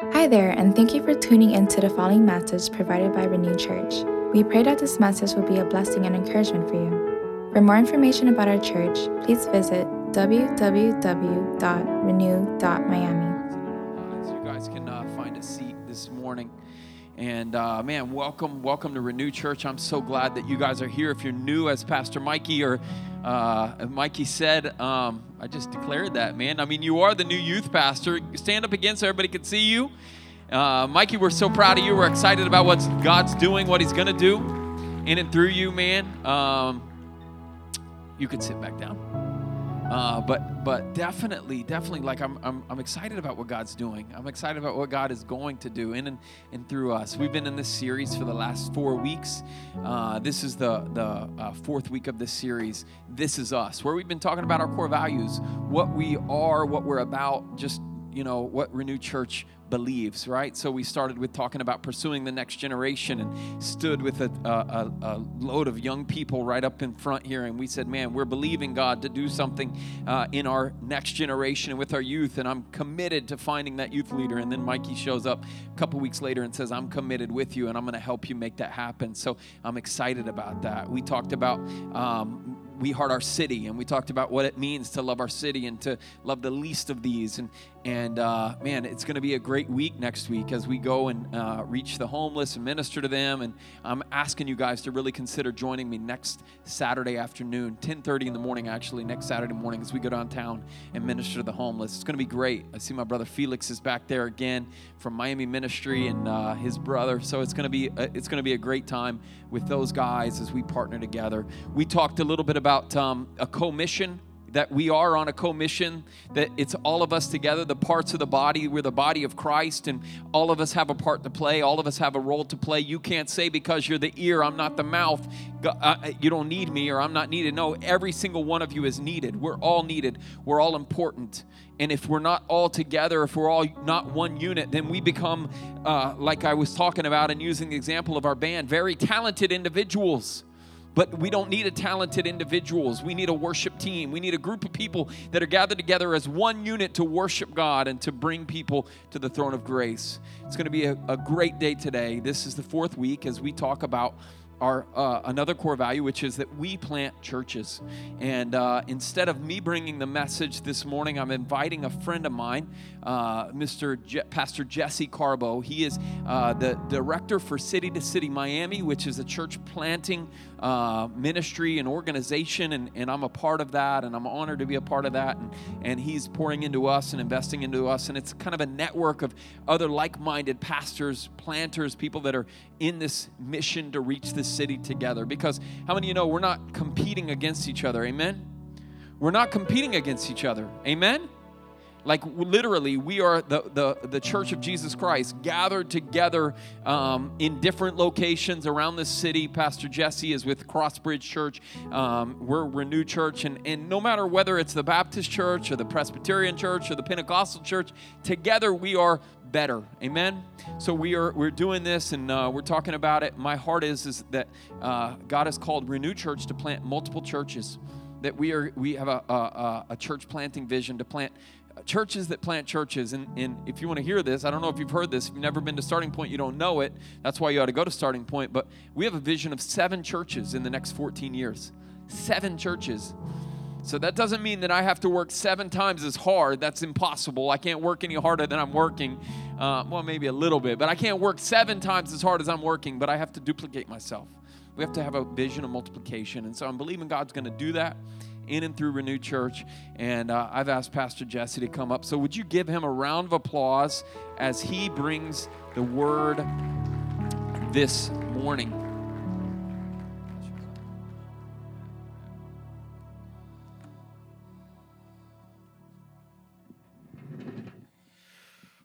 Hi there, and thank you for tuning in to the following message provided by Renew Church. We pray that this message will be a blessing and encouragement for you. For more information about our church, please visit www.renew.miami. So you guys can uh, find a seat this morning. And uh, man, welcome, welcome to Renew Church. I'm so glad that you guys are here. If you're new, as Pastor Mikey or uh, Mikey said, um, I just declared that, man. I mean, you are the new youth pastor. Stand up again so everybody can see you. Uh, Mikey, we're so proud of you. We're excited about what God's doing, what He's going to do in and through you, man. Um, you can sit back down. Uh, but but definitely, definitely, like I'm, I'm, I'm excited about what God's doing. I'm excited about what God is going to do in and, and through us. We've been in this series for the last four weeks. Uh, this is the the uh, fourth week of this series. This is us, where we've been talking about our core values, what we are, what we're about, just you know what Renew Church believes, right? So we started with talking about pursuing the next generation and stood with a, a, a, load of young people right up in front here. And we said, man, we're believing God to do something uh, in our next generation and with our youth. And I'm committed to finding that youth leader. And then Mikey shows up a couple weeks later and says, I'm committed with you and I'm going to help you make that happen. So I'm excited about that. We talked about um, we heart our city and we talked about what it means to love our city and to love the least of these and and uh, man it's going to be a great week next week as we go and uh, reach the homeless and minister to them. And i'm asking you guys to really consider joining me next saturday afternoon 10.30 in the morning actually next saturday morning as we go downtown and minister to the homeless. It's going to be great. I see my brother felix is back there again from miami ministry and uh, his brother. So it's going to be a, it's going to be a great time with those guys as we partner together. We talked a little bit about about um, a commission that we are on a commission that it's all of us together the parts of the body we're the body of christ and all of us have a part to play all of us have a role to play. You can't say because you're the ear i'm not the mouth uh, you don't need me or i'm not needed. No every single one of you is needed. We're all needed. We're all important. And if we're not all together if we're all not one unit then we become uh, like i was talking about and using the example of our band very talented individuals but we don't need a talented individuals. We need a worship team. We need a group of people that are gathered together as one unit to worship God and to bring people to the throne of grace. It's going to be a, a great day today. This is the fourth week as we talk about our uh, another core value, which is that we plant churches. And uh, instead of me bringing the message this morning, I'm inviting a friend of mine, uh, Mr. Je- Pastor Jesse Carbo. He is uh, the director for City to City Miami, which is a church planting uh, ministry and organization, and, and I'm a part of that, and I'm honored to be a part of that. And, and he's pouring into us and investing into us, and it's kind of a network of other like-minded pastors, planters, people that are in this mission to reach this city together. Because how many of you know we're not competing against each other? Amen. We're not competing against each other. Amen. Like literally, we are the, the, the Church of Jesus Christ gathered together um, in different locations around the city. Pastor Jesse is with Crossbridge Church. Um, we're Renew Church. And, and no matter whether it's the Baptist Church or the Presbyterian Church or the Pentecostal Church, together we are better amen so we are we're doing this and uh, we're talking about it my heart is is that uh, god has called renew church to plant multiple churches that we are we have a, a, a church planting vision to plant churches that plant churches. And, and if you want to hear this, I don't know if you've heard this. If you've never been to Starting Point, you don't know it. That's why you ought to go to Starting Point. But we have a vision of seven churches in the next 14 years. Seven churches. So that doesn't mean that I have to work seven times as hard. That's impossible. I can't work any harder than I'm working. Uh, well, maybe a little bit, but I can't work seven times as hard as I'm working, but I have to duplicate myself. We have to have a vision of multiplication. And so I'm believing God's going to do that in and through Renew Church. And uh, I've asked Pastor Jesse to come up. So would you give him a round of applause as he brings the word this morning?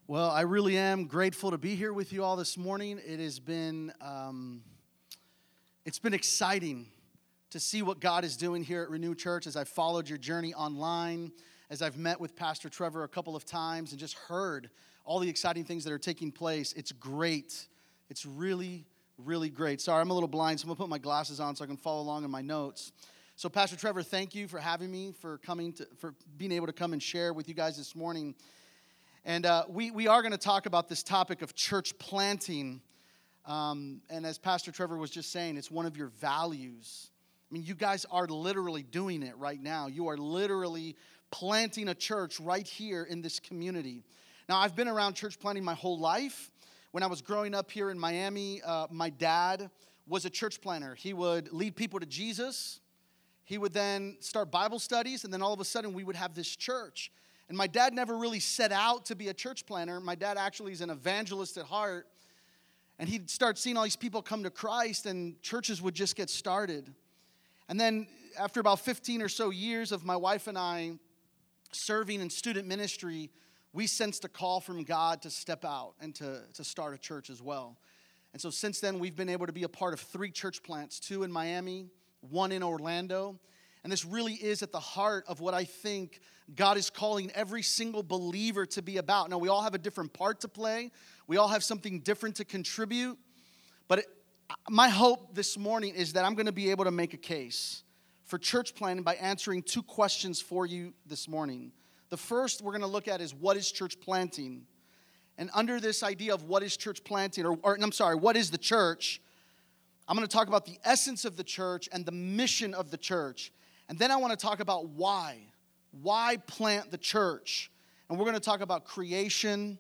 Well, I really am grateful to be here with you all this morning. It has been, um, it's been exciting to see what God is doing here at Renew Church as I've followed your journey online, as I've met with Pastor Trevor a couple of times and just heard all the exciting things that are taking place. It's great. It's really, really great. Sorry, I'm a little blind, so I'm gonna put my glasses on so I can follow along in my notes. So, Pastor Trevor, thank you for having me, for coming to, for being able to come and share with you guys this morning. And uh, we, we are going to talk about this topic of church planting. Um, and as Pastor Trevor was just saying, it's one of your values. I mean, you guys are literally doing it right now. You are literally planting a church right here in this community. Now, I've been around church planting my whole life. When I was growing up here in Miami, uh, my dad was a church planter. He would lead people to Jesus. He would then start Bible studies, and then all of a sudden we would have this church. And my dad never really set out to be a church planter. My dad actually is an evangelist at heart. And he'd start seeing all these people come to Christ, and churches would just get started. And then, after about 15 or so years of my wife and I serving in student ministry, we sensed a call from God to step out and to, to start a church as well. And so, since then, we've been able to be a part of three church plants two in Miami, one in Orlando. And this really is at the heart of what I think God is calling every single believer to be about. Now, we all have a different part to play, we all have something different to contribute. But it, my hope this morning is that I'm going to be able to make a case for church planting by answering two questions for you this morning. The first we're going to look at is what is church planting? And under this idea of what is church planting, or, or I'm sorry, what is the church, I'm going to talk about the essence of the church and the mission of the church. And then I want to talk about why. Why plant the church? And we're going to talk about creation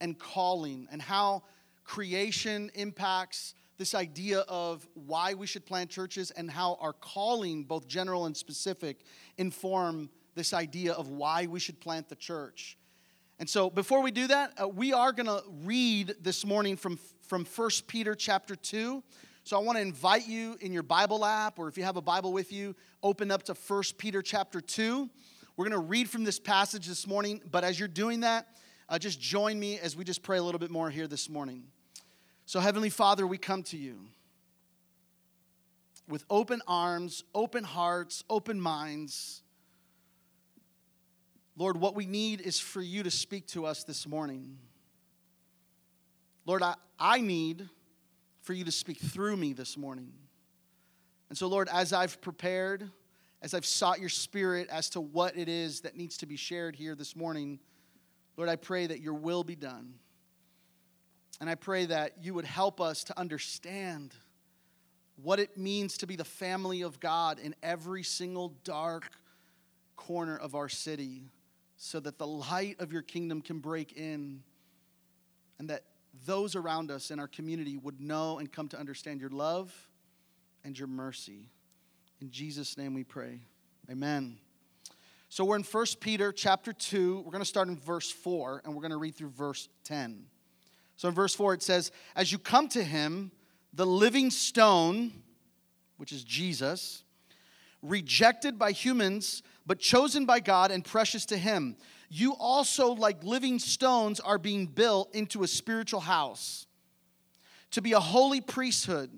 and calling and how creation impacts this idea of why we should plant churches and how our calling, both general and specific, inform this idea of why we should plant the church. And so before we do that, uh, we are going to read this morning from, from 1 Peter chapter 2. So I want to invite you in your Bible app, or if you have a Bible with you, open up to 1 Peter chapter 2. We're going to read from this passage this morning, but as you're doing that, uh, just join me as we just pray a little bit more here this morning. So, Heavenly Father, we come to you with open arms, open hearts, open minds. Lord, what we need is for you to speak to us this morning. Lord, I, I need for you to speak through me this morning. And so, Lord, as I've prepared, as I've sought your spirit as to what it is that needs to be shared here this morning, Lord, I pray that your will be done. And I pray that you would help us to understand what it means to be the family of God in every single dark corner of our city so that the light of your kingdom can break in and that those around us in our community would know and come to understand your love and your mercy. In Jesus' name we pray. Amen. So we're in 1 Peter chapter 2. We're going to start in verse 4 and we're going to read through verse 10. So in verse 4 it says, As you come to him, the living stone, which is Jesus, rejected by humans, but chosen by God and precious to Him. You also, like living stones, are being built into a spiritual house to be a holy priesthood,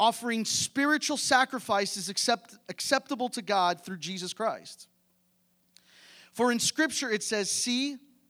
offering spiritual sacrifices accept, acceptable to God through Jesus Christ. For in Scripture it says, See,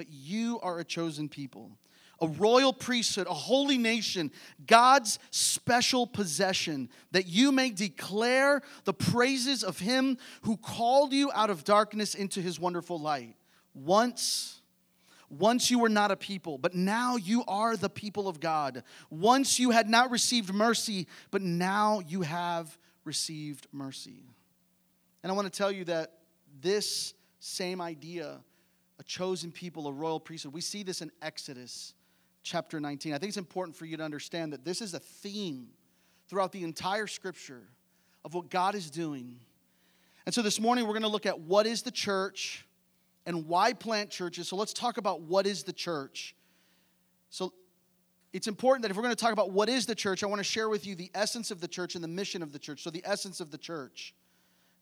but you are a chosen people a royal priesthood, a holy nation, God's special possession, that you may declare the praises of him who called you out of darkness into his wonderful light. Once, once you were not a people, but now you are the people of God. Once you had not received mercy, but now you have received mercy. And I want to tell you that this same idea, a chosen people, a royal priesthood, we see this in Exodus chapter 19. I think it's important for you to understand that this is a theme throughout the entire scripture of what God is doing. And so this morning we're going to look at what is the church and why plant churches. So let's talk about what is the church. So it's important that if we're going to talk about what is the church, I want to share with you the essence of the church and the mission of the church. So the essence of the church.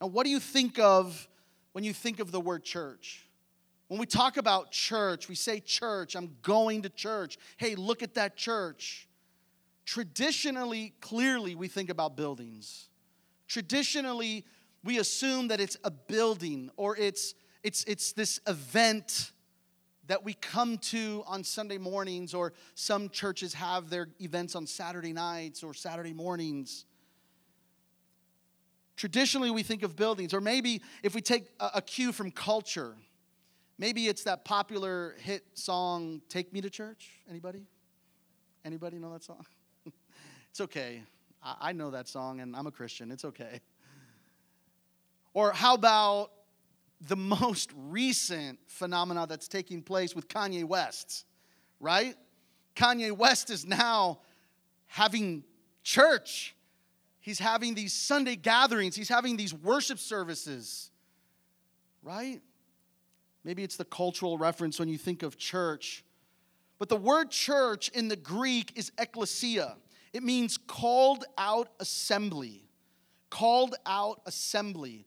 Now, what do you think of when you think of the word church? When we talk about church, we say church, I'm going to church. Hey, look at that church. Traditionally, clearly, we think about buildings. Traditionally, we assume that it's a building or it's, it's, it's this event that we come to on Sunday mornings, or some churches have their events on Saturday nights or Saturday mornings. Traditionally, we think of buildings, or maybe if we take a, a cue from culture, maybe it's that popular hit song, Take Me to Church. Anybody? Anybody know that song? it's okay. I, I know that song and I'm a Christian. It's okay. Or how about the most recent phenomena that's taking place with Kanye West, right? Kanye West is now having church. He's having these Sunday gatherings. He's having these worship services, right? Maybe it's the cultural reference when you think of church. But the word church in the Greek is ecclesia. It means called out assembly. Called out assembly.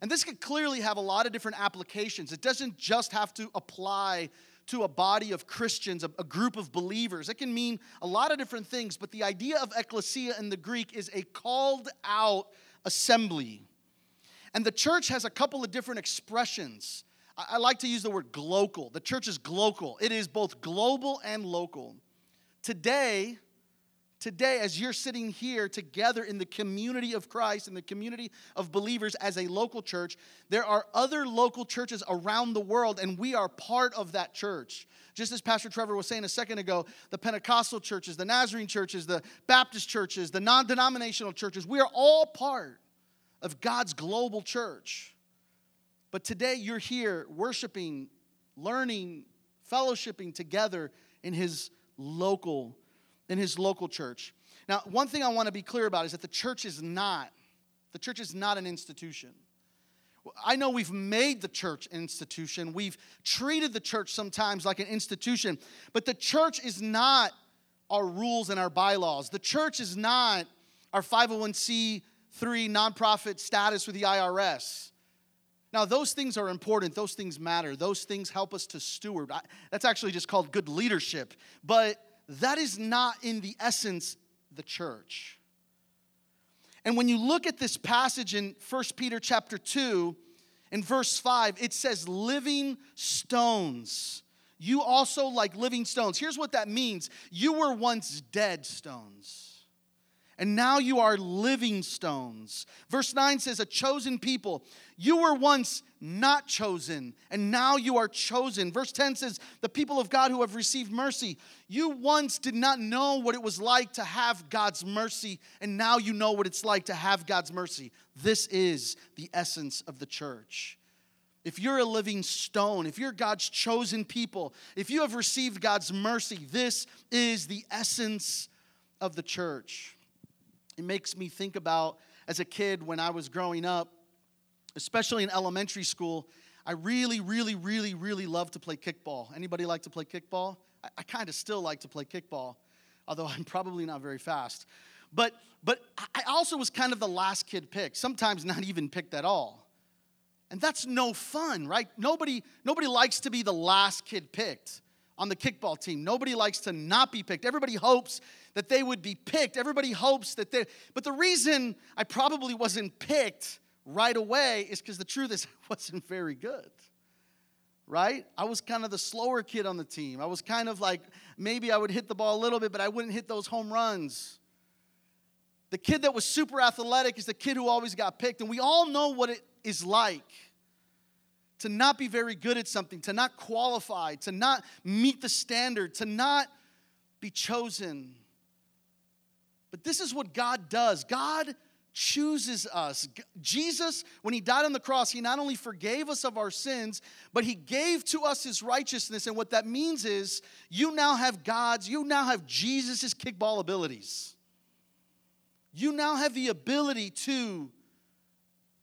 And this could clearly have a lot of different applications. It doesn't just have to apply to a body of Christians, a, a, group of believers. It can mean a lot of different things, but the idea of ecclesia in the Greek is a called out assembly. And the church has a couple of different expressions. I, like to use the word global. The church is global, it is both global and local. Today, today, as you're sitting here together in the community of Christ, in the community of believers as a local church, there are other local churches around the world, and we are part of that church. Just as Pastor Trevor was saying a second ago, the Pentecostal churches, the Nazarene churches, the Baptist churches, the non denominational churches, we are all part of God's global church. But today you're here worshiping, learning, fellowshipping together in His local in his local church. Now, one thing I want to be clear about is that the church is not, the church is not an institution. I know we've made the church an institution. We've treated the church sometimes like an institution, but the church is not our rules and our bylaws. The church is not our 501c3 nonprofit status with the IRS. Now, those things are important. Those things matter. Those things help us to steward. that's actually just called good leadership. But that is not in the essence the church. And when you look at this passage in 1 Peter chapter 2, in verse 5, it says, living stones. You also like living stones. Here's what that means you were once dead stones and now you are living stones. Verse 9 says, A chosen people. You were once not chosen, and now you are chosen. Verse 10 says, The people of God who have received mercy. You once did not know what it was like to have God's mercy, and now you know what it's like to have God's mercy. This is the essence of the church. If you're a living stone, if you're God's chosen people, if you have received God's mercy, this is the essence of the church. It makes me think about as a kid when I was growing up, especially in elementary school, I really, really, really, really love to play kickball. Anybody like to play kickball? I, I kind of still like to play kickball, although I'm probably not very fast. But but I also was kind of the last kid picked, sometimes not even picked at all. And that's no fun, right? Nobody nobody likes to be the last kid picked on the kickball team. Nobody likes to not be picked. Everybody hopes that they would be picked. Everybody hopes that they, but the reason I probably wasn't picked right away is because the truth is I wasn't very good. Right? I was kind of the slower kid on the team. I was kind of like maybe I would hit the ball a little bit, but I wouldn't hit those home runs. The kid that was super athletic is the kid who always got picked. And we all know what it is like to not be very good at something, to not qualify, to not meet the standard, to not be chosen. But this is what God does God chooses us. Jesus, when he died on the cross, he not only forgave us of our sins, but he gave to us his righteousness. And what that means is you now have God's, you now have Jesus' kickball abilities. You now have the ability to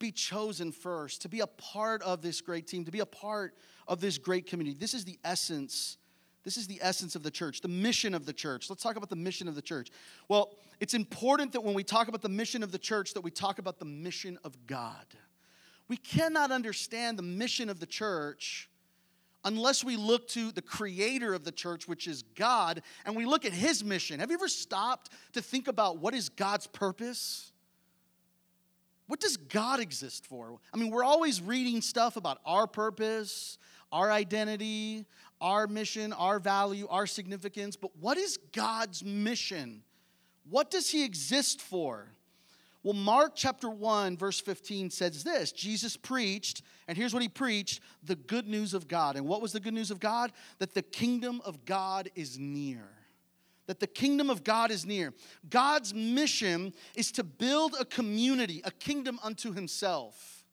be chosen first, to be a part of this great team, to be a part of this great community. This is the essence. This is the essence of the church, the mission of the church. Let's talk about the mission of the church. Well, it's important that when we talk about the mission of the church that we talk about the mission of God. We cannot understand the mission of the church unless we look to the creator of the church, which is God, and we look at his mission. Have you ever stopped to think about what is God's purpose? What does God exist for? I mean, we're always reading stuff about our purpose, our identity, our mission, our value, our significance, but what is God's mission? What does he exist for? Well, Mark chapter 1, verse 15 says this Jesus preached, and here's what he preached the good news of God. And what was the good news of God? That the kingdom of God is near. That the kingdom of God is near. God's mission is to build a community, a kingdom unto himself.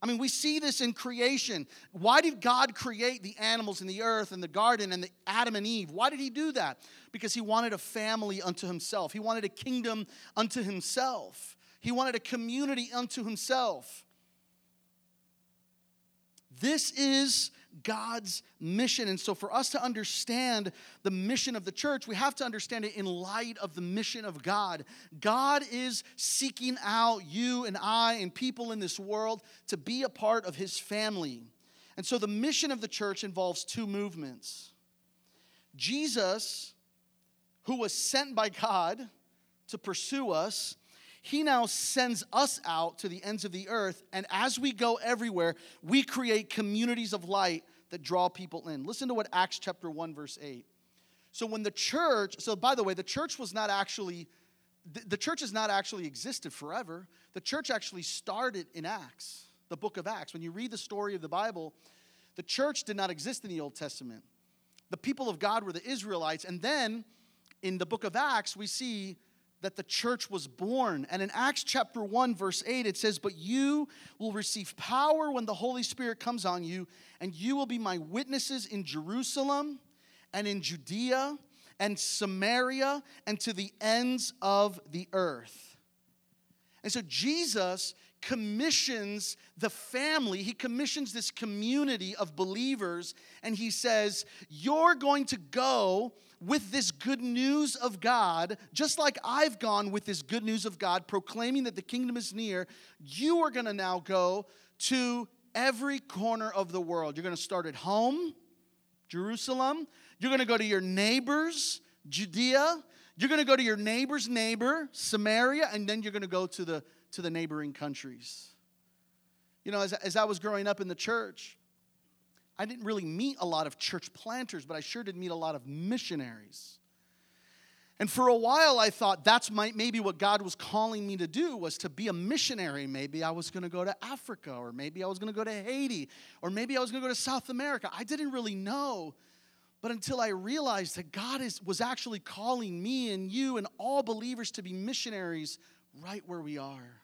I mean, we see this in creation. Why did God create the animals in the earth and the garden and the Adam and Eve? Why did he do that? Because he wanted a family unto himself. He wanted a kingdom unto himself. He wanted a community unto himself. This is God's mission. And so, for us to understand the mission of the church, we have to understand it in light of the mission of God. God is seeking out you and I and people in this world to be a part of his family. And so, the mission of the church involves two movements Jesus, who was sent by God to pursue us, he now sends us out to the ends of the earth. And as we go everywhere, we create communities of light that draw people in. Listen to what Acts chapter 1, verse 8. So when the church, so by the way, the church was not actually, the church has not actually existed forever. The church actually started in Acts, the book of Acts. When you read the story of the Bible, the church did not exist in the Old Testament. The people of God were the Israelites. And then in the book of Acts, we see that the church was born. And in Acts chapter 1, verse 8, it says, But you will receive power when the Holy Spirit comes on you, and you will be my witnesses in Jerusalem and in Judea and Samaria and to the ends of the earth. And so Jesus commissions the family, he commissions this community of believers, and he says, You're going to go with this good news of God, just like I've gone with this good news of God, proclaiming that the kingdom is near, you are going to now go to every corner of the world. You're going to start at home, Jerusalem. You're going to go to your neighbors, Judea. You're going to go to your neighbor's neighbor, Samaria, and then you're going to go to the, to the neighboring countries. You know, as, as I was growing up in the church, I didn't really meet a lot of church planters, but I sure did meet a lot of missionaries. And for a while, I thought that's my, maybe what God was calling me to do was to be a missionary. Maybe I was going to go to Africa, or maybe I was going to go to Haiti, or maybe I was going to go to South America. I didn't really know. But until I realized that God is, was actually calling me and you and all believers to be missionaries right where we are.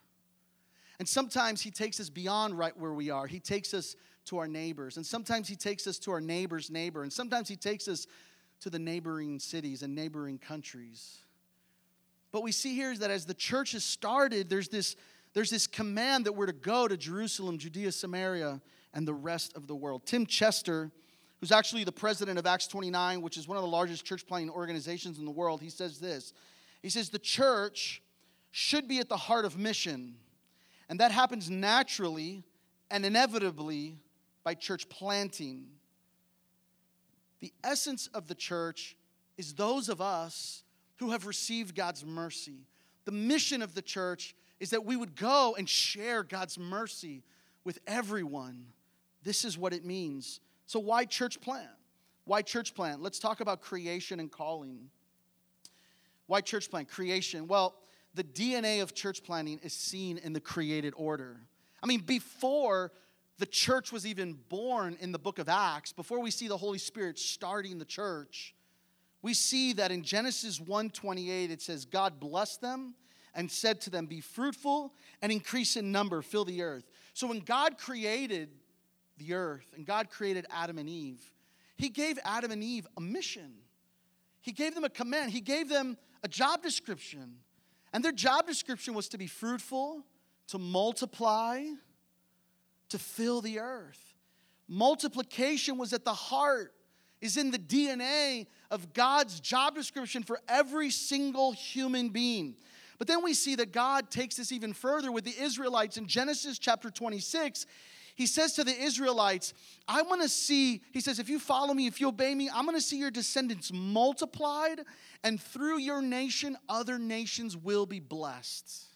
And sometimes He takes us beyond right where we are. He takes us to our neighbors. And sometimes He takes us to our neighbor's neighbor. And sometimes He takes us to the neighboring cities and neighboring countries. But we see here is that as the church has started, there's this, there's this command that we're to go to Jerusalem, Judea, Samaria, and the rest of the world. Tim Chester, who's actually the president of Acts 29, which is one of the largest church planting organizations in the world, he says this. He says, The church should be at the heart of mission, and that happens naturally and inevitably by church planting. The essence of the church is those of us who have received God's mercy. The mission of the church is that we would go and share God's mercy with everyone. This is what it means. So, why church plant? Why church plant? Let's talk about creation and calling. Why church plant? Creation. Well, the DNA of church planting is seen in the created order. I mean, before the church was even born in the book of Acts, before we see the Holy Spirit starting the church, we see that in Genesis 1:28 it says God blessed them and said to them be fruitful and increase in number fill the earth. So when God created the earth and God created Adam and Eve, he gave Adam and Eve a mission. He gave them a command. He gave them a job description. And their job description was to be fruitful, to multiply, to fill the earth. Multiplication was at the heart, is in the DNA of God's job description for every single human being. But then we see that God takes this even further with the Israelites in Genesis chapter 26. He says to the Israelites, I want to see, he says, if you follow me, if you obey me, I'm going to see your descendants multiplied, and through your nation, other nations will be blessed.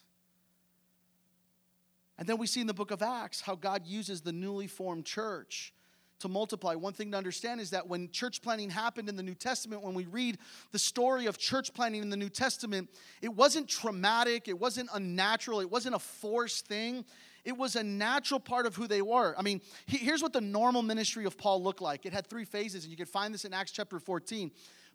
And then we see in the book of Acts how God uses the newly formed church to multiply. One thing to understand is that when church planting happened in the New Testament, when we read the story of church planting in the New Testament, it wasn't traumatic, it wasn't unnatural, it wasn't a forced thing. It was a natural part of who they were. I mean, here's what the normal ministry of Paul looked like. It had three phases, and you can find this in Acts chapter 14.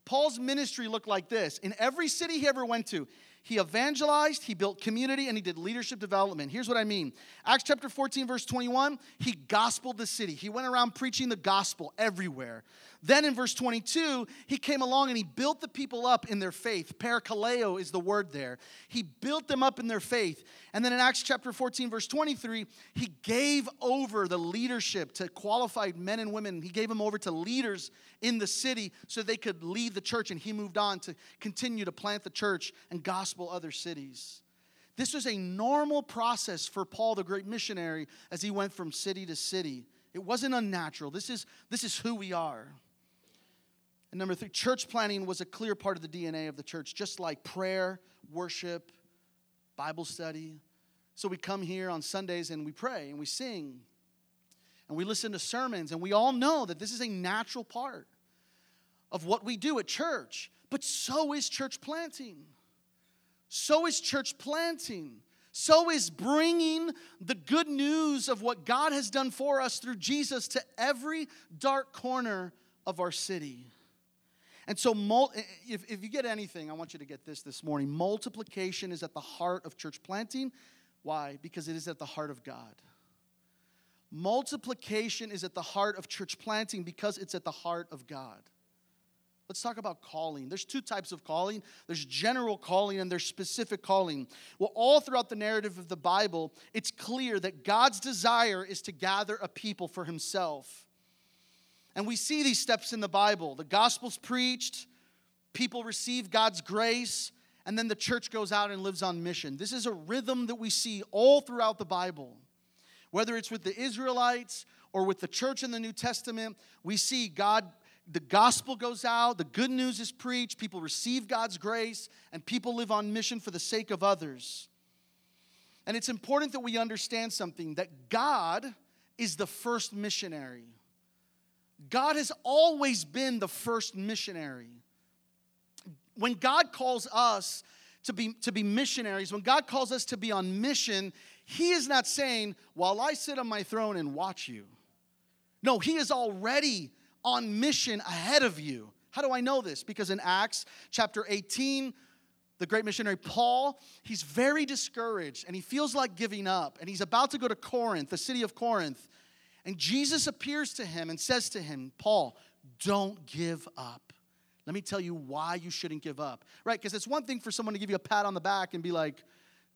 Paul's ministry looked like this. In every city he ever went to, he evangelized, he built community, and he did leadership development. Here's what I mean Acts chapter 14, verse 21, he gospeled the city. He went around preaching the gospel everywhere. Then in verse 22, he came along and he built the people up in their faith. Parakaleo is the word there. He built them up in their faith. And then in Acts chapter 14, verse 23, he gave over the leadership to qualified men and women. He gave them over to leaders in the city so they could lead the church. And he moved on to continue to plant the church and gospel other cities. This was a normal process for Paul, the great missionary, as he went from city to city. It wasn't unnatural. This is, this is who we are. And number three, church planting was a clear part of the DNA of the church, just like prayer, worship, Bible study. So we come here on Sundays and we pray and we sing and we listen to sermons, and we all know that this is a natural part of what we do at church. But so is church planting. So is church planting. So is bringing the good news of what God has done for us through Jesus to every dark corner of our city. And so, if, if you get anything, I want you to get this this morning. Multiplication is at the heart of church planting. Why? Because it is at the heart of God. Multiplication is at the heart of church planting because it's at the heart of God. Let's talk about calling. There's two types of calling there's general calling and there's specific calling. Well, all throughout the narrative of the Bible, it's clear that God's desire is to gather a people for himself. And we see these steps in the Bible. The gospel's preached, people receive God's grace, and then the church goes out and lives on mission. This is a rhythm that we see all throughout the Bible. Whether it's with the Israelites or with the church in the New Testament, we see God, the gospel goes out, the good news is preached, people receive God's grace, and people live on mission for the sake of others. And it's important that we understand something that God is the first missionary. God has always been the first missionary. When God calls us to be, to be missionaries, when God calls us to be on mission, He is not saying, While I sit on my throne and watch you. No, He is already on mission ahead of you. How do I know this? Because in Acts chapter 18, the great missionary Paul, he's very discouraged and he feels like giving up. And he's about to go to Corinth, the city of Corinth. And Jesus appears to him and says to him, Paul, don't give up. Let me tell you why you shouldn't give up. Right? Because it's one thing for someone to give you a pat on the back and be like,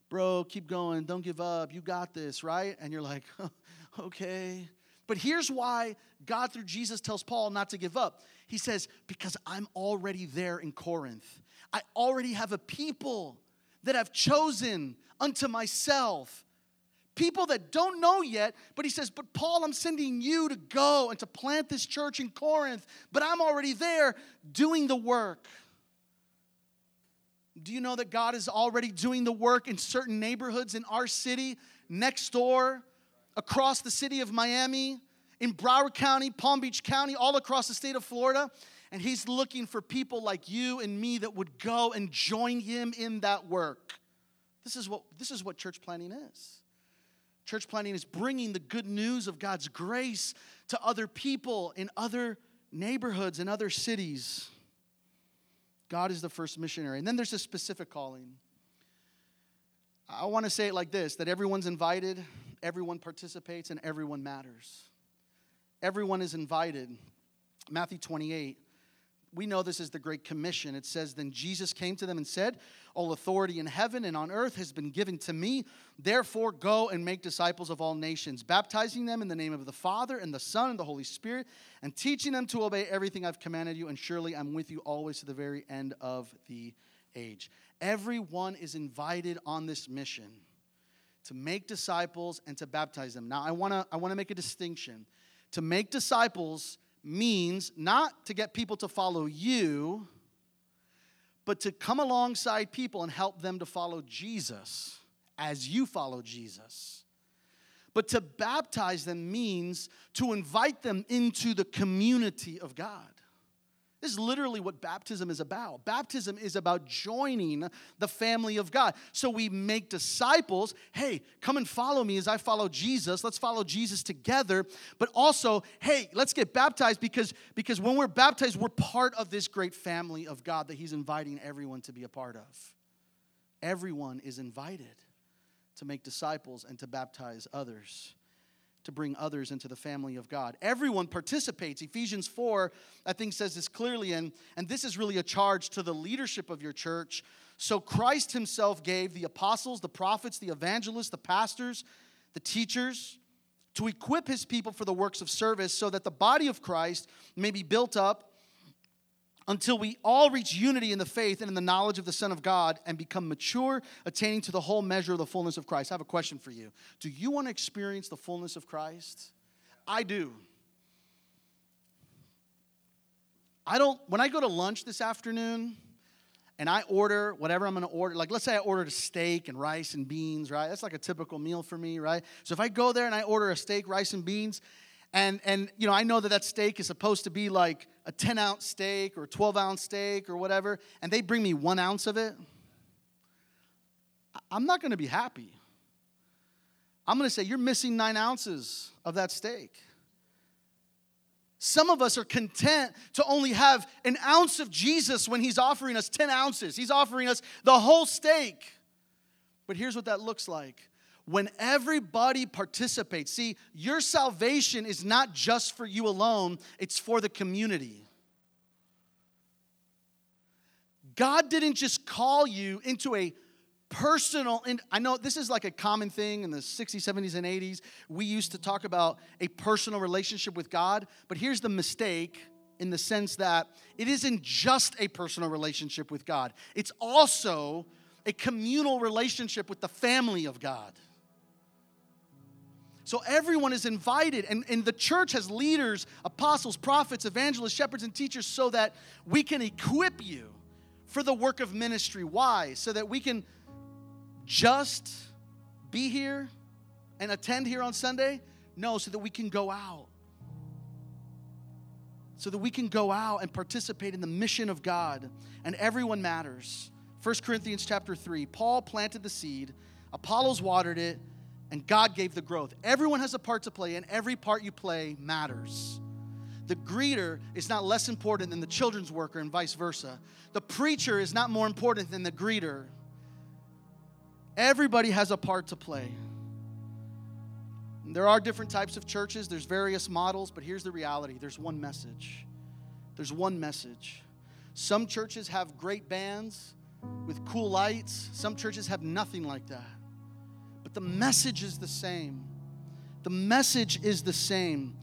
bro, keep going, don't give up, you got this, right? And you're like, okay. But here's why God, through Jesus, tells Paul not to give up. He says, Because I'm already there in Corinth. I already have a people that I've chosen unto myself people that don't know yet, but he says, But Paul, I'm sending you to go and to plant this church in Corinth, but I'm already there doing the work. Do you know that God is already doing the work in certain neighborhoods in our city, next door, across the city of Miami, in Broward County, Palm Beach County, all across the state of Florida? And He's looking for people like you and me that would go and join Him in that work. This is what, this is what church planting is. Church planting is bringing the good news of God's grace to other people in other neighborhoods and other cities. God is the first missionary. And then there's a specific calling. I want to say it like this that everyone's invited, everyone participates, and everyone matters. Everyone is invited. Matthew 28 we know this is the Great Commission. It says, Then Jesus came to them and said, All authority in heaven and on earth has been given to me. Therefore, go and make disciples of all nations, baptizing them in the name of the Father and the Son and the Holy Spirit, and teaching them to obey everything I've commanded you. And surely I'm with you always to the very end of the age. Everyone is invited on this mission to make disciples and to baptize them. Now, I want to I want to make a distinction. To make disciples means not to get people to follow you, but to come alongside people and help them to follow Jesus as you follow Jesus. But to baptize them means to invite them into the community of God. This is literally what baptism is about. Baptism is about joining the family of God. So we make disciples. Hey, come and follow me as I follow Jesus. Let's follow Jesus together. But also, hey, let's get baptized because, because when we're baptized, we're part of this great family of God that He's inviting everyone to be a part of. Everyone is invited to make disciples and to baptize others to bring others into the family of God. Everyone participates. Ephesians 4, I think, says this clearly, and, and this is really a charge to the leadership of your church. So Christ himself gave the apostles, the prophets, the evangelists, the pastors, the teachers to equip his people for the works of service so that the body of Christ may be built up until we all reach unity in the faith and in the knowledge of the Son of God and become mature, attaining to the whole measure of the fullness of Christ. I have a question for you. Do you want to experience the fullness of Christ? I do. I don't, when I go to lunch this afternoon, and I order whatever I'm gonna order, like let's say I ordered a steak and rice and beans, right? That's like a typical meal for me, right? So if I go there and I order a steak, rice, and beans, and, and you know, I know that that steak is supposed to be like a 10 ounce steak or 12 ounce steak or whatever, and they bring me one ounce of it. I'm not going to be happy. I'm going to say, You're missing nine ounces of that steak. Some of us are content to only have an ounce of Jesus when He's offering us 10 ounces. He's offering us the whole steak. But here's what that looks like when everybody participates. See, your salvation is not just for you alone, it's for the community. God didn't just call you into a personal and i know this is like a common thing in the 60s 70s and 80s we used to talk about a personal relationship with god but here's the mistake in the sense that it isn't just a personal relationship with god it's also a communal relationship with the family of god so everyone is invited, and, and the church has leaders, apostles, prophets, evangelists, shepherds, and teachers so that we can equip you for the work of ministry. Why? So that we can just be here and attend here on Sunday? No, so that we can go out. So that we can go out and participate in the mission of God, and everyone matters. 1 Corinthians chapter 3 Paul planted the seed, Apollos watered it, and God gave the growth. Everyone has a part to play, and every part you play matters. The greeter is not less important than the children's worker, and vice versa. The preacher is not more important than the greeter. Everybody has a part to play. There are different types of churches, there's various models, but here's the reality there's one message. There's one message. Some churches have great bands with cool lights, some churches have nothing like that. But the message is the same. The message is the same.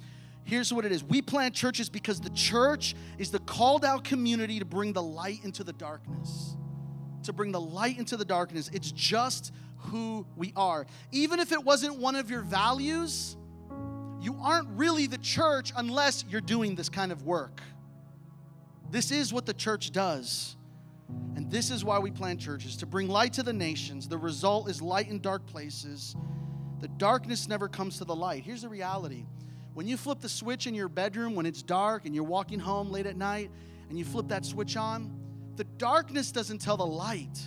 Here's what it is we plant churches because the church is the called out community to bring the light into the darkness. To bring the light into the darkness. It's just who we are. Even if it wasn't one of your values, you aren't really the church unless you're doing this kind of work. This is what the church does. And this is why we plant churches to bring light to the nations. The result is light in dark places. The darkness never comes to the light. Here's the reality when you flip the switch in your bedroom when it's dark and you're walking home late at night and you flip that switch on, the darkness doesn't tell the light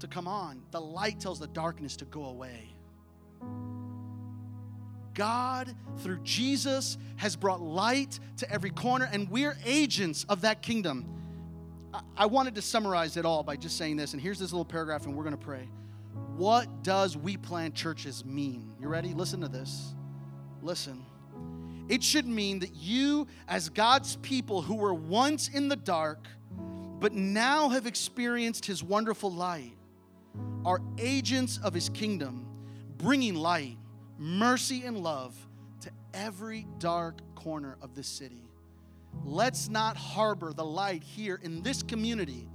to come on, the light tells the darkness to go away. God, through Jesus, has brought light to every corner, and we're agents of that kingdom. I wanted to summarize it all by just saying this, and here's this little paragraph, and we're going to pray. What does we plant churches mean? You ready? Listen to this. Listen. It should mean that you, as God's people who were once in the dark, but now have experienced His wonderful light, are agents of His kingdom, bringing light, mercy, and love to every dark corner of this city. Let's not harbor the light here in this community.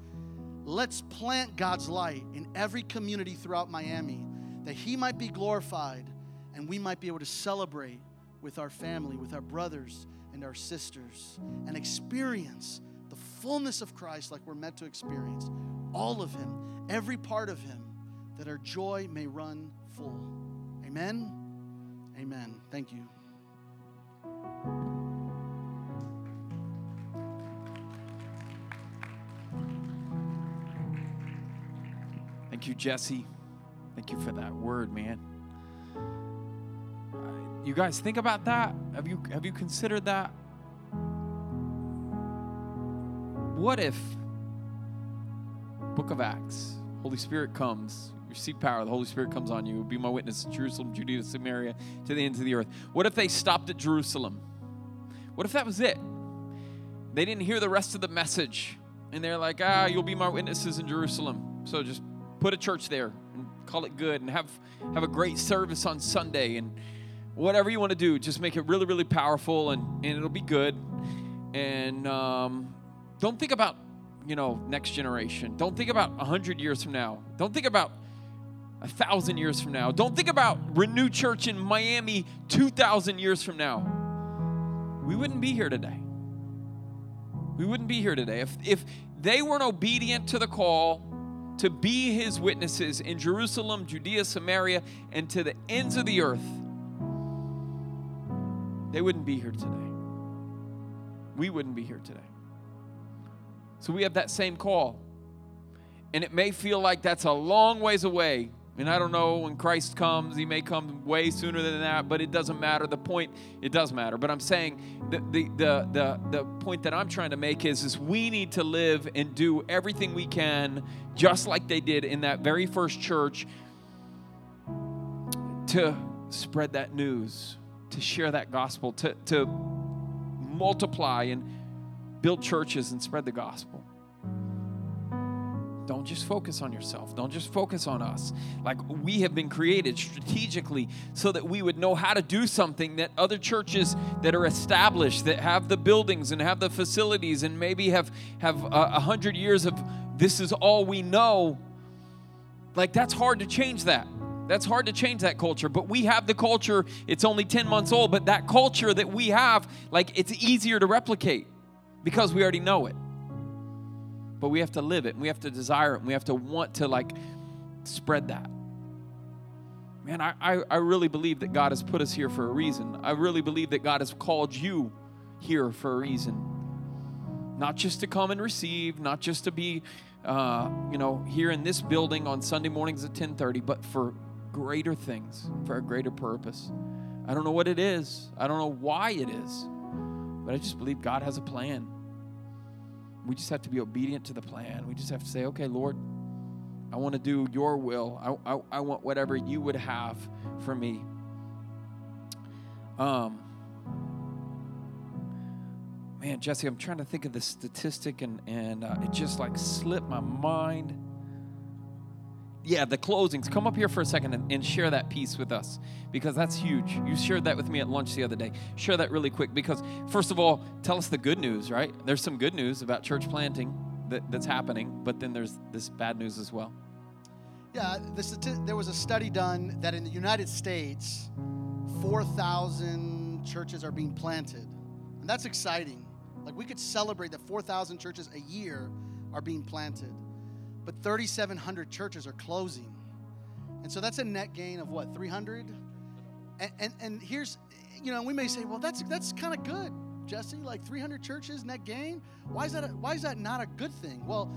Let's plant God's light in every community throughout Miami that He might be glorified and we might be able to celebrate with our family, with our brothers and our sisters, and experience the fullness of Christ like we're meant to experience. All of Him, every part of Him, that our joy may run full. Amen. Amen. Thank you. Thank you, Jesse. Thank you for that word, man. You guys think about that? Have you have you considered that? What if Book of Acts, Holy Spirit comes, you receive power, the Holy Spirit comes on you, be my witness in Jerusalem, Judea, Samaria, to the ends of the earth. What if they stopped at Jerusalem? What if that was it? They didn't hear the rest of the message. And they're like, ah, you'll be my witnesses in Jerusalem. So just put a church there and call it good and have, have a great service on Sunday and whatever you want to do, just make it really, really powerful and, and it'll be good. And um, don't think about, you know, next generation. Don't think about a hundred years from now. Don't think about a thousand years from now. Don't think about Renew Church in Miami 2,000 years from now. We wouldn't be here today. We wouldn't be here today. If, if they weren't obedient to the call to be his witnesses in Jerusalem, Judea, Samaria, and to the ends of the earth, they wouldn't be here today. We wouldn't be here today. So we have that same call. And it may feel like that's a long ways away. And I don't know when Christ comes, he may come way sooner than that, but it doesn't matter. The point, it does matter. But I'm saying the, the, the, the, the point that I'm trying to make is, is we need to live and do everything we can, just like they did in that very first church, to spread that news to share that gospel, to, to multiply and build churches and spread the gospel. Don't just focus on yourself. Don't just focus on us. Like we have been created strategically so that we would know how to do something that other churches that are established, that have the buildings and have the facilities and maybe have have a, hundred years of this is all we know. Like that's hard to change that. That's hard to change that culture, but we have the culture. It's only 10 months old, but that culture that we have, like, it's easier to replicate because we already know it. But we have to live it, and we have to desire it, and we have to want to, like, spread that. Man, I, I, I really believe that God has put us here for a reason. I really believe that God has called you here for a reason. Not just to come and receive, not just to be, uh, you know, here in this building on Sunday mornings at 1030, but for greater things, for a greater purpose. I don't know what it is, I don't know why it is, but I just believe God has a plan. We just have to be obedient to the plan. We just have to say, okay, Lord, I want to do your will. I, I, I want whatever you would have for me. Um, man, Jesse, I'm trying to think of the statistic and, and uh, it just like slipped my mind yeah, the closings. Come up here for a second and, and, share that piece with us because that's huge. You shared that with me at lunch the other day. Share that really quick because, first of all, tell us the good news, right? There's some good news about church planting that, that's happening, but then there's this bad news as well. Yeah, this, there was a study done that in the United States, 4,000 churches are being planted. And that's exciting. Like, we could celebrate that 4,000 churches a year are being planted but 3,700 churches are closing. And so that's a net gain of what, 300? And, and, and here's, you know, we may say, well, that's, that's kind of good, Jesse, like 300 churches net gain. Why is that, a, why is that not a good thing? Well,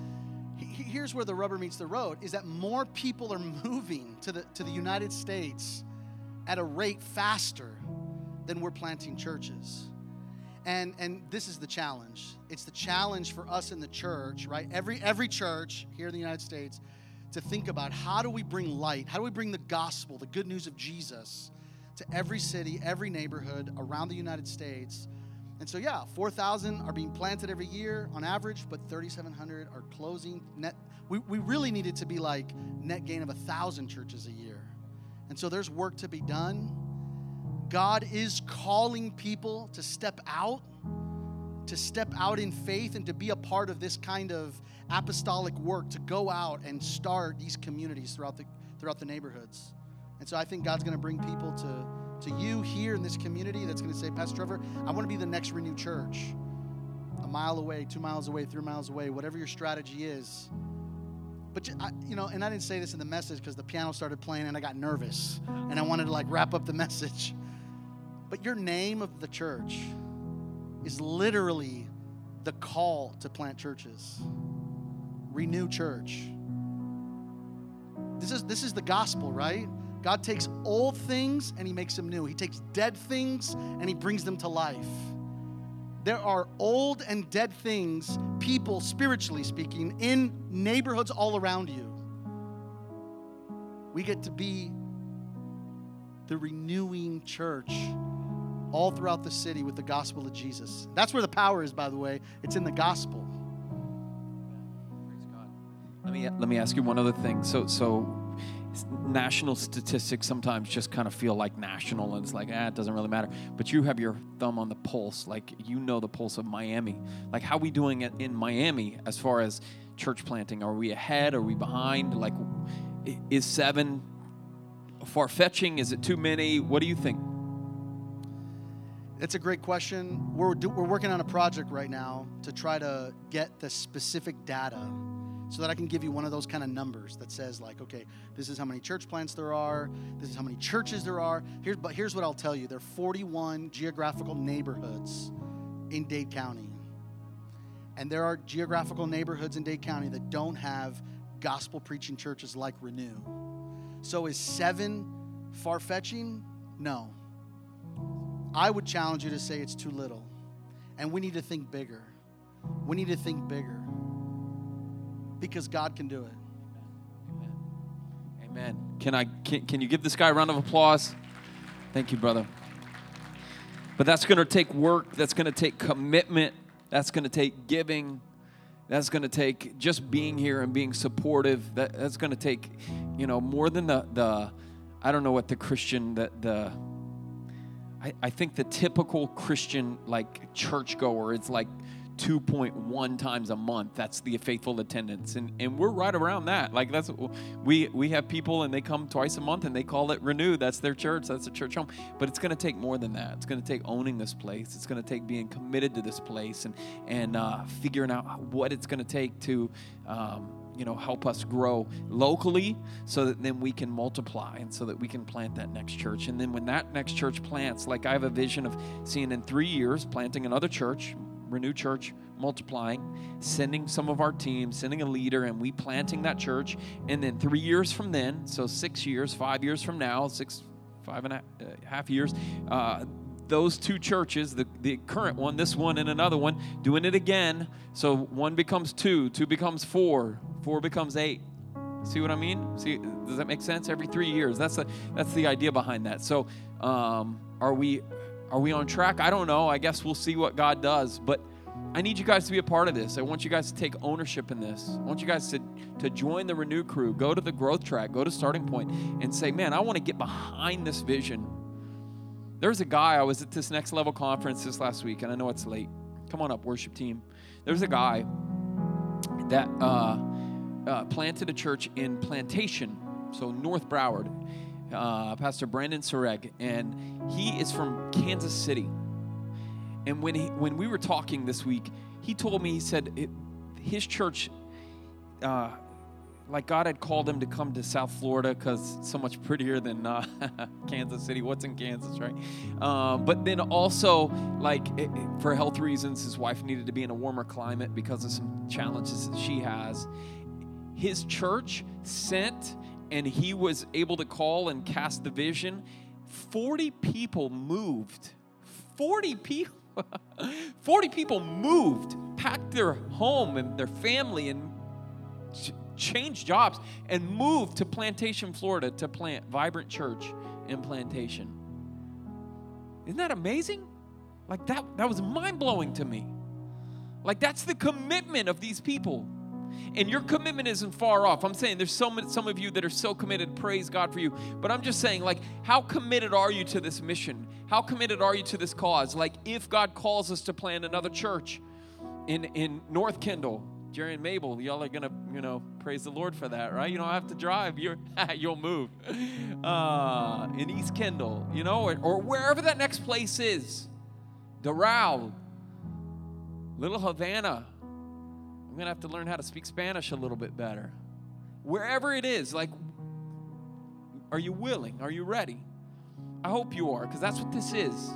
here's where the rubber meets the road is that more people are moving to the, to the United States at a rate faster than we're planting churches. And and this is the challenge. It's the challenge for us in the church, right? Every every church here in the United States to think about how do we bring light? How do we bring the gospel, the good news of Jesus to every city, every neighborhood around the United States? And so yeah, 4,000 are being planted every year on average, but 3,700 are closing net we, we really needed to be like net gain of a thousand churches a year. And so there's work to be done. God is calling people to step out, to step out in faith, and to be a part of this kind of apostolic work, to go out and start these communities throughout the, throughout the neighborhoods. And so I think God's going to bring people to, to you here in this community that's going to say, Pastor Trevor, I want to be the next Renew Church. A mile away, two miles away, three miles away, whatever your strategy is. But you know, and I didn't say this in the message because the piano started playing and I got nervous and I wanted to like wrap up the message. But your name of the church is literally the call to plant churches. Renew church. This is this is the gospel, right? God takes old things and he makes them new. He takes dead things and he brings them to life. There are old and dead things, people spiritually speaking, in neighborhoods all around you. We get to be the renewing church all throughout the city with the gospel of Jesus. That's where the power is, by the way. It's in the gospel. Praise God. Let me let me ask you one other thing. So so national statistics sometimes just kind of feel like national and it's like ah it doesn't really matter but you have your thumb on the pulse like you know the pulse of miami like how we doing it in miami as far as church planting are we ahead are we behind like is seven far-fetching is it too many what do you think it's a great question. We're, do, we're working on a project right now to try to get the specific data so that I can give you one of those kind of numbers that says, like, okay, this is how many church plants there are, this is how many churches there are. Here's, but here's what I'll tell you there are 41 geographical neighborhoods in Dade County. And there are geographical neighborhoods in Dade County that don't have gospel preaching churches like Renew. So is seven far fetching? No. I would challenge you to say it's too little. And we need to think bigger. We need to think bigger because God can do it. Amen. Amen. Can I can, can you give this guy a round of applause? Thank you, brother. But that's going to take work, that's going to take commitment, that's going to take giving. That's going to take just being here and being supportive. That, that's going to take, you know, more than the the I don't know what the Christian the the I, I think the typical Christian like churchgoer is like 2.1 times a month. That's the faithful attendance. And and we're right around that. Like that's we we have people and they come twice a month and they call it renew. That's their church. That's a church home. But it's going to take more than that. It's going to take owning this place. It's going to take being committed to this place and and uh, figuring out what it's going to take to um, you know help us grow locally so that then we can multiply and so that we can plant that next church. And then when that next church plants like i have a vision of seeing in three years planting another church renew church multiplying sending some of our team sending a leader and we planting that church. And then three years from then so six years five years from now six five and a half years uh, those two churches, the, the current one, this one, and another one, doing it again. So one becomes two, two becomes four, four becomes eight. See what I mean? See, does that make sense? Every three years. That's the that's the idea behind that. So, um, are we are we on track? I don't know. I guess we'll see what God does. But I need you guys to be a part of this. I want you guys to take ownership in this. I want you guys to, to join the Renew crew, go to the growth track, go to starting point, and say, man, I want to get behind this vision. There's a guy, I was at this next level conference this last week, and I know it's late. Come on up, worship team. There's a guy that uh, uh, planted a church in Plantation, so North Broward, uh, Pastor Brandon Sareg, and he is from Kansas City. And when he, when we were talking this week, he told me he said it, his church uh, like God had called him to come to South Florida because so much prettier than uh, Kansas City. What's in Kansas, right? Um, but then also, like it, it, for health reasons, his wife needed to be in a warmer climate because of some challenges that she has. His church sent, and he was able to call and cast the vision. Forty people moved. Forty people. 40 people moved, packed their home and their family and changed jobs and moved to Plantation, Florida to plant Vibrant Church in Plantation. Isn't that amazing? Like that that was mind-blowing to me. Like that's the commitment of these people. And your commitment isn't far off. I'm saying there's some some of you that are so committed, praise God for you. But I'm just saying, like, how committed are you to this mission? How committed are you to this cause? Like, if God calls us to plant another church in, in North Kendall, Jerry and Mabel, y'all are gonna, you know, praise the Lord for that, right? You don't have to drive; you're you'll move. Uh, in East Kendall, you know, or, or wherever that next place is, Doral, Little Havana. I'm gonna have to learn how to speak Spanish a little bit better. Wherever it is, like, are you willing? Are you ready? I hope you are, because that's what this is.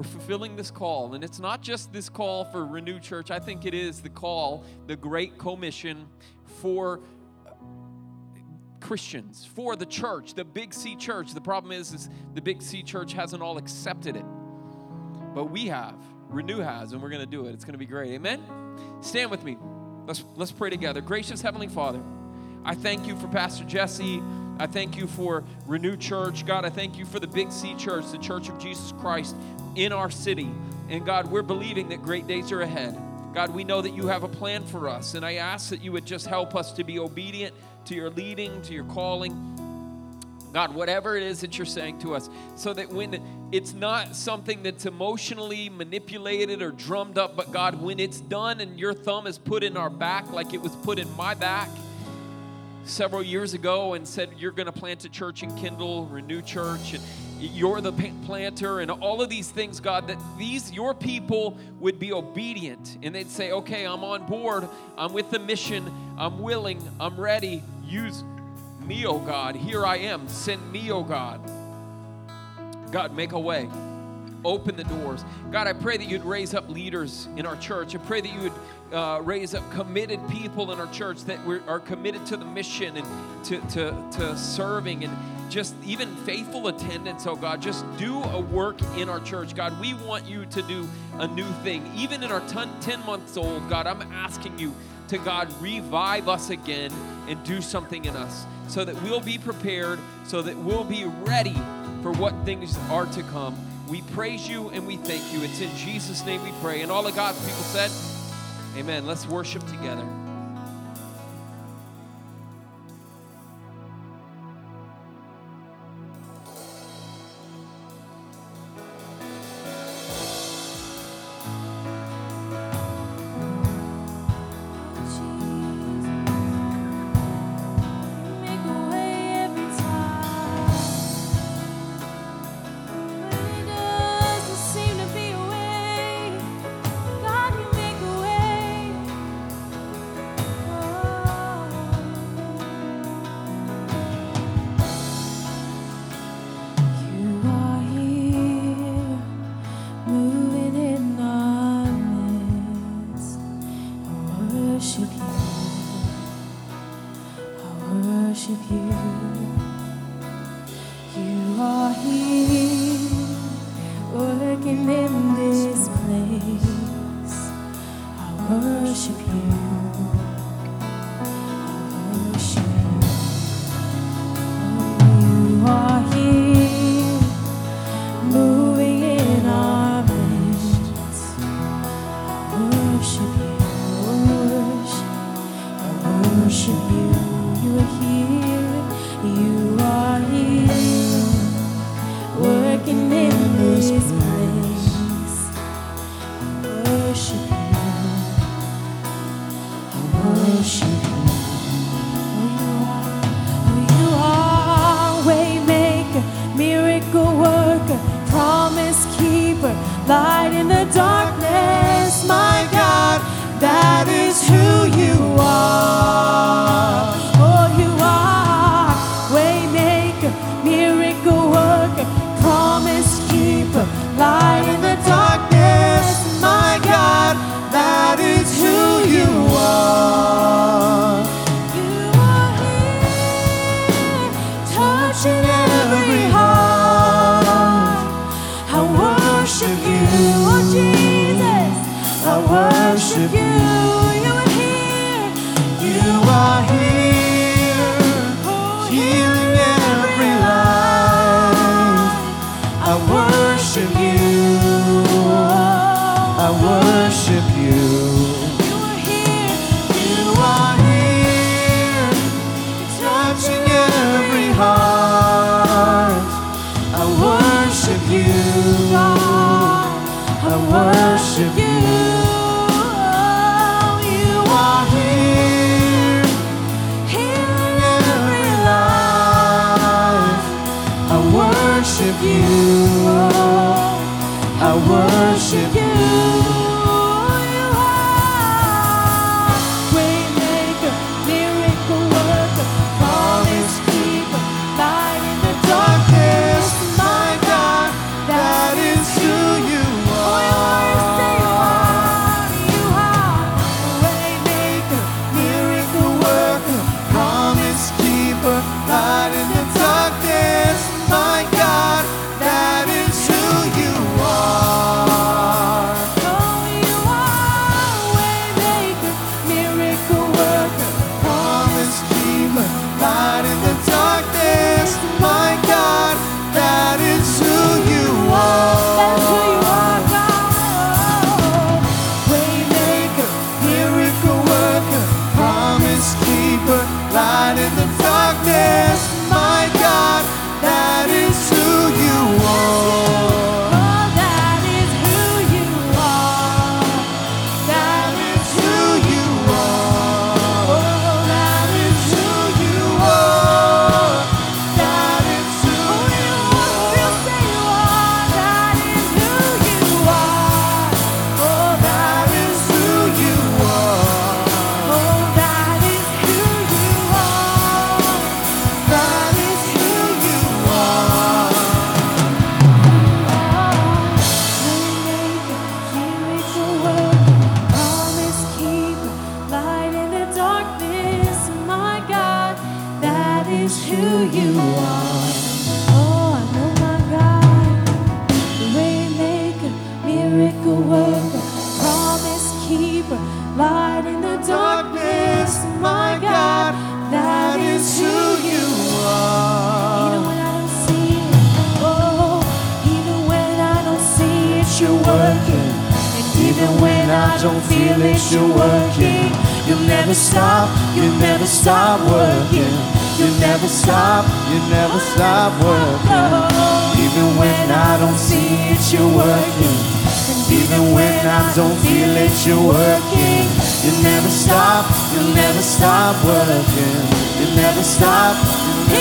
We're fulfilling this call, and it's not just this call for Renew Church. I think it is the call, the great commission for uh, Christians, for the church, the Big C church. The problem is, is the Big C church hasn't all accepted it, but we have. Renew has, and we're going to do it. It's going to be great. Amen. Stand with me. Let's let's pray together. Gracious Heavenly Father, I thank you for Pastor Jesse. I thank you for Renew Church. God, I thank you for the Big C Church, the Church of Jesus Christ in our city. And God, we're believing that great days are ahead. God, we know that you have a plan for us. And I ask that you would just help us to be obedient to your leading, to your calling. God, whatever it is that you're saying to us, so that when it's not something that's emotionally manipulated or drummed up, but God, when it's done and your thumb is put in our back like it was put in my back, several years ago and said, You're going to plant a church in Kendall, Renew Church, and you're the planter, and all of these things, God, that these, your people, would be obedient and they'd say, Okay, I'm on board. I'm with the mission. I'm willing. I'm ready. Use me, oh God. Here I am. Send me, oh God. God, make a way open the doors. God, I pray that you'd raise up leaders in our church. I pray that you would uh, raise up committed people in our church that are committed to the mission and to, to, to serving and just even faithful attendance, oh God. Just do a work in our church. God, we want you to do a new thing. Even in our 10 months old, God, I'm asking you to, God, revive us again and do something in us so that we'll be prepared, so that we'll be ready for what things are to come. We praise you and we thank you. It's in Jesus' name we pray. And all of God's people said, Amen. Let's worship together. Stop.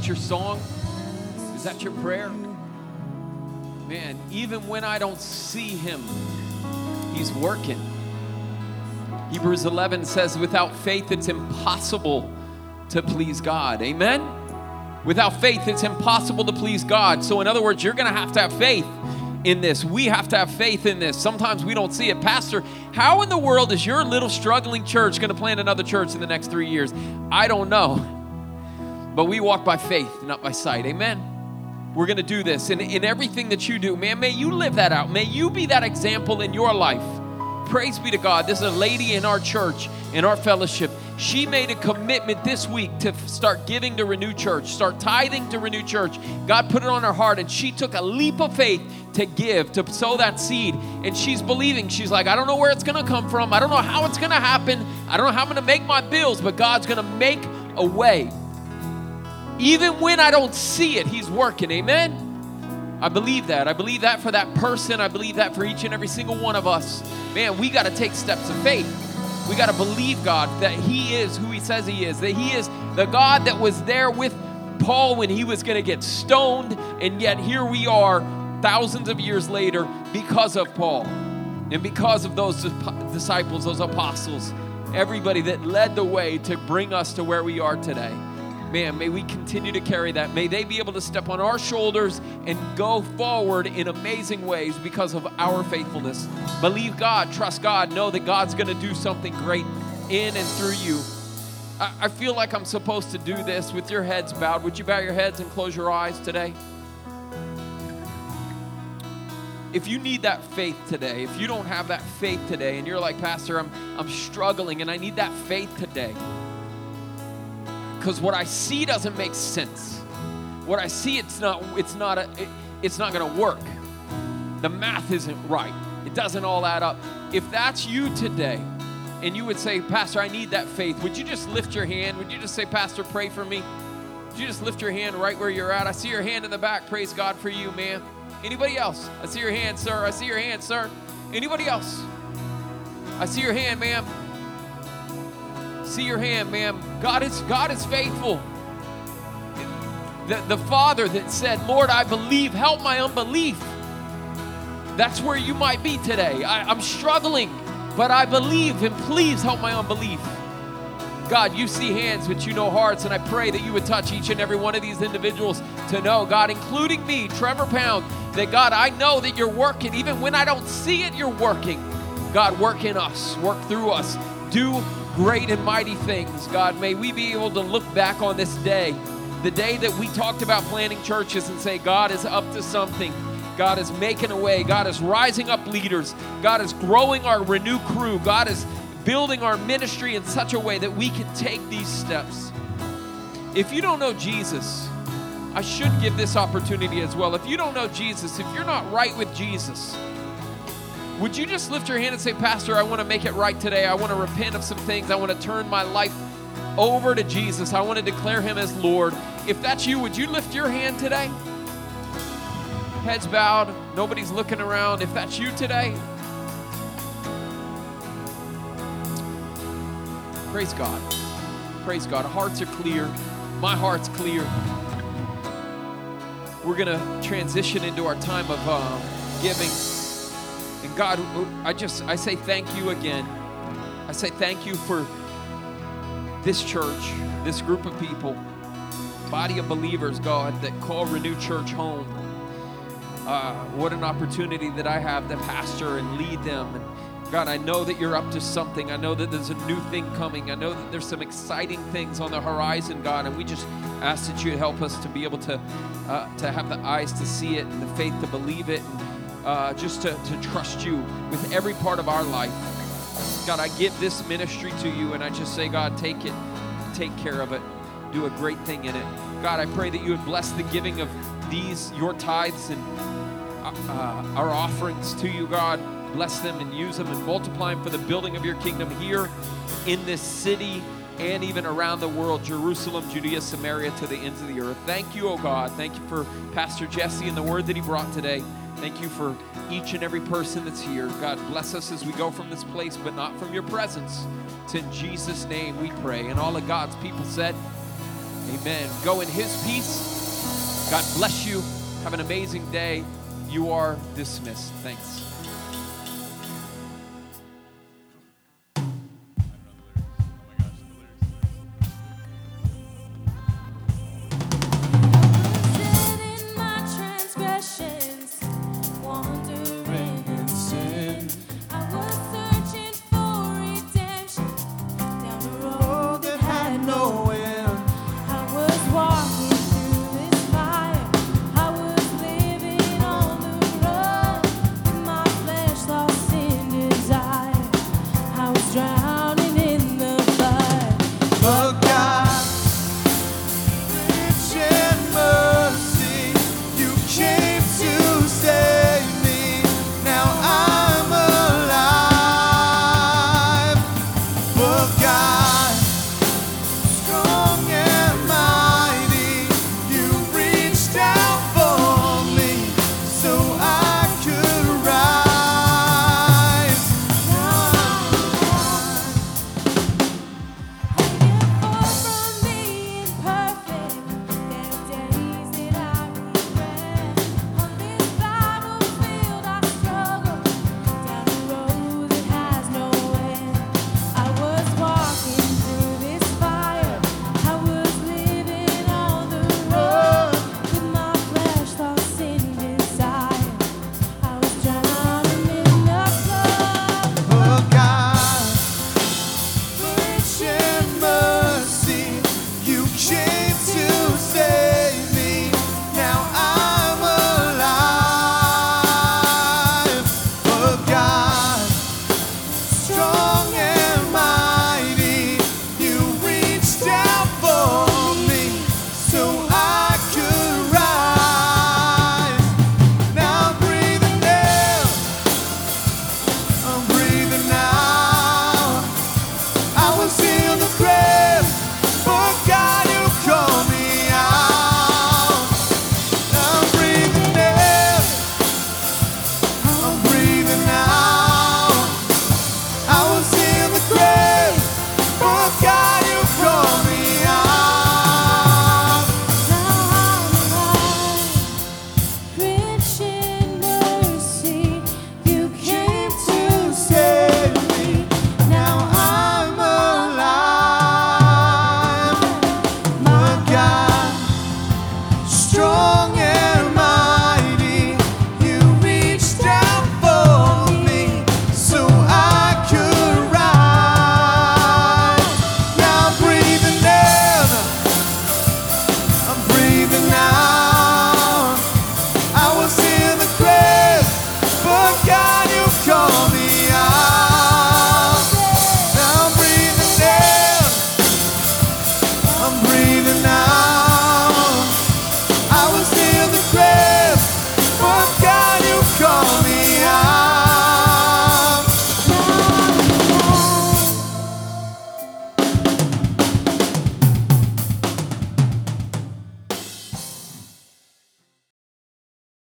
That your song? Is that your prayer? Man, even when I don't see him, he's working. Hebrews 11 says, without faith, it's impossible to please God. Amen? Without faith, it's impossible to please God. So, in other words, you're going to have to have faith in this. We have to have faith in this. Sometimes we don't see it. Pastor, how in the world is your little struggling church going to plant another church in the next three years? I don't know. But we walk by faith, not by sight. Amen. We're going to do this. And in everything that you do, man, may you live that out. May you be that example in your life. Praise be to God. This is a lady in our church, in our fellowship. She made a commitment this week to start giving to Renew Church, start tithing to Renew Church. God put it on her heart, and she took a leap of faith to give, to sow that seed. And she's believing. She's like, I don't know where it's going to come from. I don't know how it's going to happen. I don't know how I'm going to make my bills, but God's going to make a way. Even when I don't see it, He's working. Amen. I believe that. I believe that for that person. I believe that for each and every single one of us. Man, we got to take steps of faith. We got to believe God that He is who He says He is, that He is the God that was there with Paul when he was going to get stoned, and yet here we are thousands of years later because of Paul and because of those disciples, those apostles, everybody that led the way to bring us to where we are today. Man, may we continue to carry that. May they be able to step on our shoulders and go forward in amazing ways because of our faithfulness. Believe God, trust God, know that God's going to do something great in and through you. I, I feel like I'm supposed to do this with your heads bowed. Would you bow your heads and close your eyes today? if you need that faith today, if you don't have that faith today, and you're like, Pastor, I'm, I'm struggling and I need that faith today, because what I see doesn't make sense. What I see, it's not, it's not, a, it, it's not going to work. The math isn't right. It doesn't all add up. If that's you today, and you would say, Pastor, I need that faith, would you just lift your hand? Would you just say, Pastor, pray for me? Would you just lift your hand right where you're at? I see your hand in the back. Praise God for you, man. Anybody else? I see your hand, sir. I see your hand, sir. Anybody else? I see your hand, ma'am. See your hand, ma'am. God is God is faithful. The, the Father that said, Lord, I believe, help my unbelief. That's where you might be today. I, I'm struggling, but I believe, and please help my unbelief. God, you see hands, but you know hearts, and I pray that you would touch each and every one of these individuals to know, God, including me, Trevor Pound, that God, I know that you're working. Even when I don't see it, you're working. God, work in us, work through us, do great and mighty things. God, may we be able to look back on this day, the day that we talked about planting churches, and say, God is up to something. God is making a way. God is rising up leaders. God is growing our renew crew. God is building our ministry in such a way that we can take these steps. If you don't know Jesus, I should give this opportunity as well. If you don't know Jesus, if you're not right with Jesus, would you just lift your hand and say, Pastor, I want to make it right today. I want to repent of some things. I want to turn my life over to Jesus. I want to declare him as Lord. If that's you, would you lift your hand today? Heads bowed, nobody's looking around. If that's you today, praise God. Praise God. Hearts are clear. My heart's clear. We're going to transition into our time of uh, giving. And God, I just, I say thank you again. I say thank you for this church, this group of people, body of believers, God, that call Renew Church home. Uh, what an opportunity that I have to pastor and lead them. And God, I know that you're up to something. I know that there's a new thing coming. I know that there's some exciting things on the horizon, God, and we just ask that you help us to be able to uh, to have the eyes to see it and the faith to believe it, and uh, just to, to trust you with every part of our life. God, I give this ministry to you, and I just say, God, take it, take care of it, do a great thing in it. God, I pray that you would bless the giving of these, your tithes and uh, our offerings to you, God. Bless them and use them and multiply them for the building of your kingdom here in this city and even around the world Jerusalem, Judea, Samaria, to the ends of the earth. Thank you, oh God. Thank you for Pastor Jesse and the word that he brought today. Thank you for each and every person that's here. God, bless us as we go from this place, but not from your presence. It's in Jesus' name we pray. And all of God's people said, Amen. Go in his peace. God bless you. Have an amazing day. You are dismissed. Thanks.